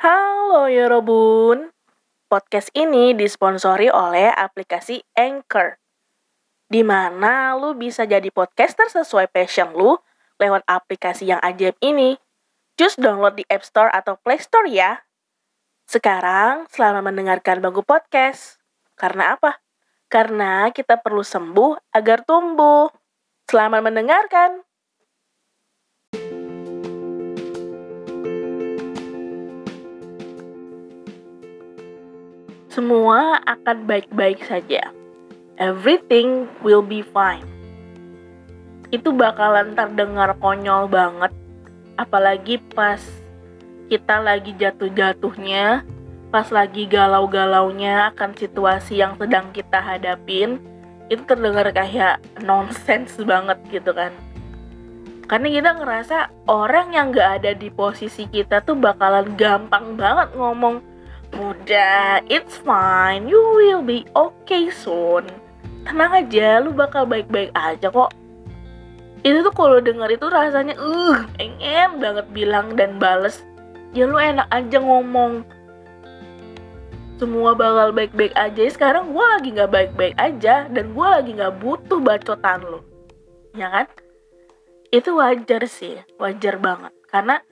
Halo Yorobun, podcast ini disponsori oleh aplikasi Anchor, di mana lu bisa jadi podcaster sesuai passion lu lewat aplikasi yang ajaib ini. Just download di App Store atau Play Store ya. Sekarang, selamat mendengarkan Bangku Podcast. Karena apa? Karena kita perlu sembuh agar tumbuh. Selamat mendengarkan. Semua akan baik-baik saja. Everything will be fine. Itu bakalan terdengar konyol banget, apalagi pas kita lagi jatuh-jatuhnya, pas lagi galau-galaunya akan situasi yang sedang kita hadapin, itu terdengar kayak nonsense banget gitu kan. Karena kita ngerasa orang yang gak ada di posisi kita tuh bakalan gampang banget ngomong Udah, it's fine, you will be okay soon. Tenang aja, lu bakal baik-baik aja kok. Itu tuh kalau denger itu rasanya, uh, pengen banget bilang dan bales. Ya lu enak aja ngomong. Semua bakal baik-baik aja. Sekarang gue lagi gak baik-baik aja. Dan gue lagi gak butuh bacotan lu. Ya kan? Itu wajar sih, wajar banget. Karena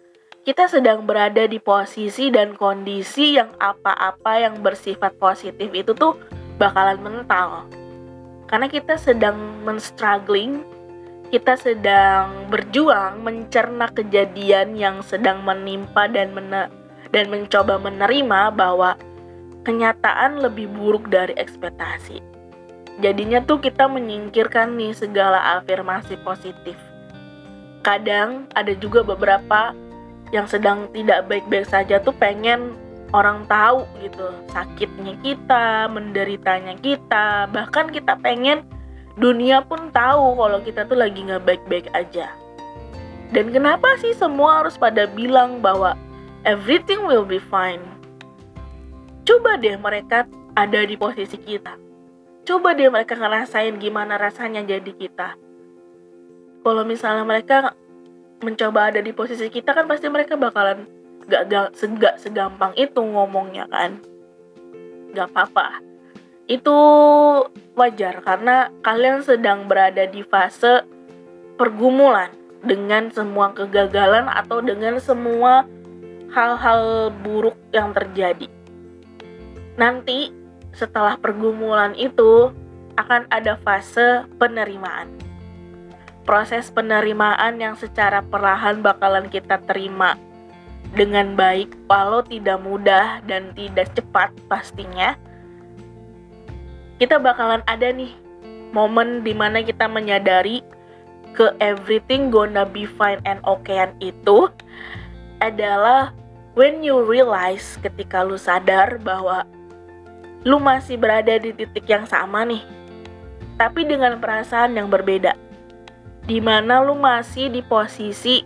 kita sedang berada di posisi dan kondisi yang apa-apa yang bersifat positif itu tuh bakalan mental. Karena kita sedang menstruggling, kita sedang berjuang mencerna kejadian yang sedang menimpa dan mena dan mencoba menerima bahwa kenyataan lebih buruk dari ekspektasi. Jadinya tuh kita menyingkirkan nih segala afirmasi positif. Kadang ada juga beberapa yang sedang tidak baik-baik saja tuh pengen orang tahu gitu sakitnya kita, menderitanya kita, bahkan kita pengen dunia pun tahu kalau kita tuh lagi nggak baik-baik aja. Dan kenapa sih semua harus pada bilang bahwa everything will be fine? Coba deh mereka ada di posisi kita. Coba deh mereka ngerasain gimana rasanya jadi kita. Kalau misalnya mereka mencoba ada di posisi kita kan pasti mereka bakalan gak, gak, segak segampang itu ngomongnya kan. Gak apa-apa. Itu wajar karena kalian sedang berada di fase pergumulan dengan semua kegagalan atau dengan semua hal-hal buruk yang terjadi. Nanti setelah pergumulan itu akan ada fase penerimaan proses penerimaan yang secara perlahan bakalan kita terima dengan baik walau tidak mudah dan tidak cepat pastinya kita bakalan ada nih momen di mana kita menyadari ke everything gonna be fine and okay itu adalah when you realize ketika lu sadar bahwa lu masih berada di titik yang sama nih tapi dengan perasaan yang berbeda di mana lu masih di posisi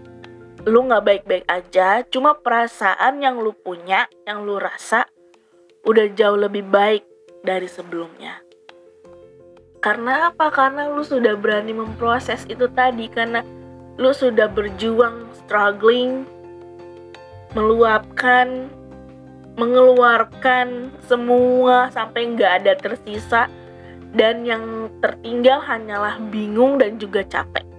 lu nggak baik-baik aja, cuma perasaan yang lu punya, yang lu rasa udah jauh lebih baik dari sebelumnya. Karena apa? Karena lu sudah berani memproses itu tadi, karena lu sudah berjuang, struggling, meluapkan, mengeluarkan semua sampai nggak ada tersisa dan yang tertinggal hanyalah bingung dan juga capek.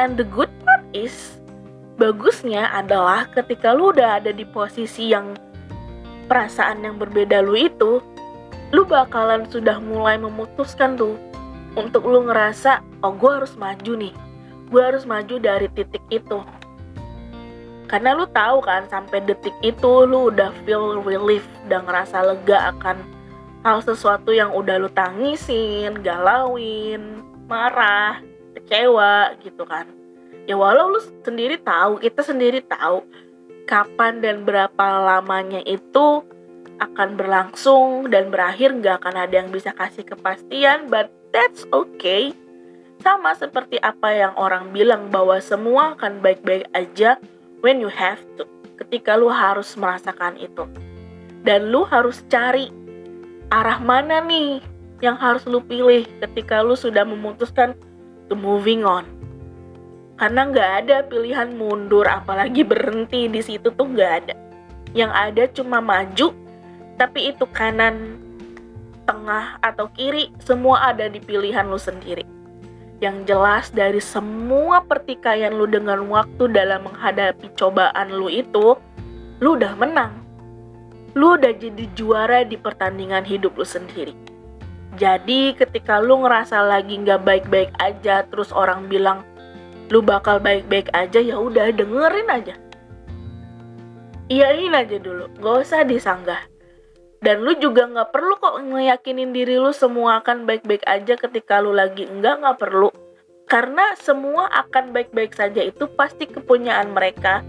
And the good part is, bagusnya adalah ketika lu udah ada di posisi yang perasaan yang berbeda lu itu, lu bakalan sudah mulai memutuskan tuh untuk lu ngerasa, oh gue harus maju nih, gue harus maju dari titik itu. Karena lu tahu kan sampai detik itu lu udah feel relief, udah ngerasa lega akan hal sesuatu yang udah lu tangisin, galauin, marah, kecewa gitu kan. Ya walau lu sendiri tahu kita sendiri tahu kapan dan berapa lamanya itu akan berlangsung dan berakhir nggak akan ada yang bisa kasih kepastian but that's okay. Sama seperti apa yang orang bilang bahwa semua akan baik-baik aja when you have to ketika lu harus merasakan itu. Dan lu harus cari arah mana nih yang harus lu pilih ketika lu sudah memutuskan to moving on. Karena nggak ada pilihan mundur apalagi berhenti di situ tuh nggak ada. Yang ada cuma maju tapi itu kanan tengah atau kiri semua ada di pilihan lu sendiri. Yang jelas dari semua pertikaian lu dengan waktu dalam menghadapi cobaan lu itu lu udah menang. Lu udah jadi juara di pertandingan hidup lu sendiri jadi ketika lu ngerasa lagi nggak baik-baik aja terus orang bilang lu bakal baik-baik aja ya udah dengerin aja. Iyain aja dulu gak usah disanggah. Dan lu juga nggak perlu kok ngeyakinin diri lu semua akan baik-baik aja ketika lu lagi enggak nggak perlu. Karena semua akan baik-baik saja itu pasti kepunyaan mereka.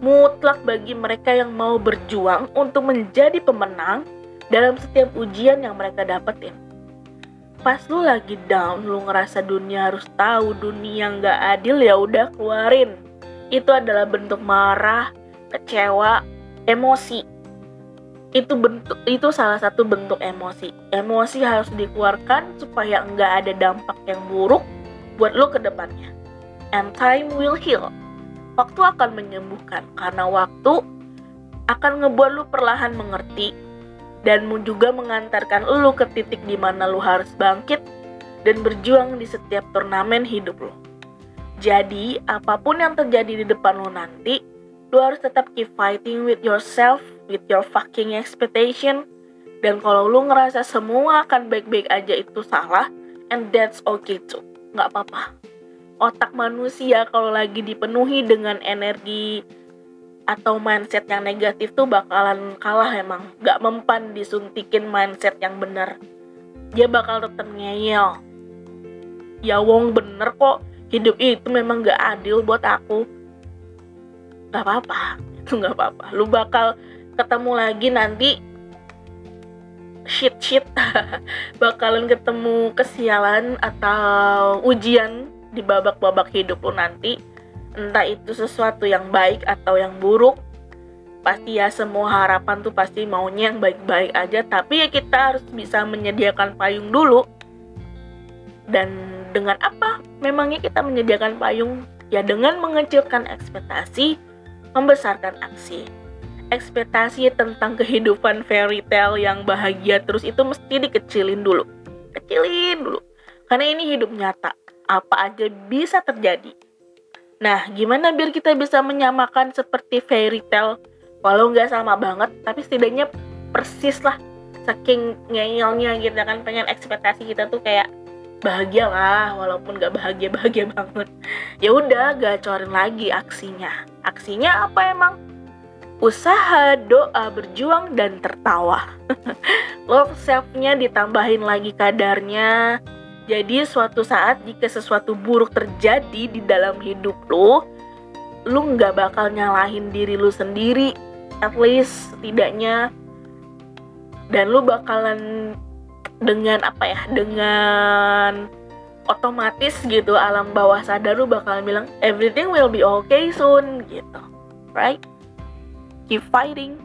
Mutlak bagi mereka yang mau berjuang untuk menjadi pemenang dalam setiap ujian yang mereka dapetin pas lu lagi down lu ngerasa dunia harus tahu dunia nggak adil ya udah keluarin itu adalah bentuk marah kecewa, emosi. Itu bentuk itu salah satu bentuk emosi. Emosi harus dikeluarkan supaya enggak ada dampak yang buruk buat lo ke depannya. And time will heal. Waktu akan menyembuhkan karena waktu akan ngebuat lo perlahan mengerti dan juga mengantarkan lo ke titik di mana lo harus bangkit dan berjuang di setiap turnamen hidup lo. Jadi, apa pun yang terjadi di depan lo nanti, lu harus tetap keep fighting with yourself, with your fucking expectation. Dan kalau lu ngerasa semua akan baik-baik aja itu salah, and that's okay too. Nggak apa-apa. Otak manusia kalau lagi dipenuhi dengan energi atau mindset yang negatif tuh bakalan kalah emang. Nggak mempan disuntikin mindset yang bener. Dia bakal tetap ngeyel. Ya wong bener kok, hidup itu memang gak adil buat aku. Nggak apa-apa. Itu nggak apa-apa. Lu bakal ketemu lagi nanti. Shit shit bakalan ketemu kesialan atau ujian di babak-babak hidup lu nanti entah itu sesuatu yang baik atau yang buruk pasti ya semua harapan tuh pasti maunya yang baik-baik aja tapi ya kita harus bisa menyediakan payung dulu dan dengan apa memangnya kita menyediakan payung ya dengan mengecilkan ekspektasi membesarkan aksi. Ekspektasi tentang kehidupan fairy tale yang bahagia terus itu mesti dikecilin dulu. Kecilin dulu. Karena ini hidup nyata. Apa aja bisa terjadi. Nah, gimana biar kita bisa menyamakan seperti fairy tale? Walau nggak sama banget, tapi setidaknya persis lah. Saking ngeyelnya gitu kan, pengen ekspektasi kita tuh kayak bahagia lah walaupun gak bahagia bahagia banget. Ya udah gacorin lagi aksinya. Aksinya apa emang? Usaha doa berjuang dan tertawa. Love selfnya ditambahin lagi kadarnya jadi suatu saat jika sesuatu buruk terjadi di dalam hidup lo lu nggak bakal nyalahin diri lu sendiri at least setidaknya. Dan lu bakalan dengan apa ya dengan otomatis gitu alam bawah sadar lu bakal bilang everything will be okay soon gitu right? Keep fighting.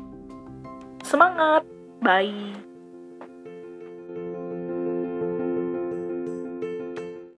Semangat. Bye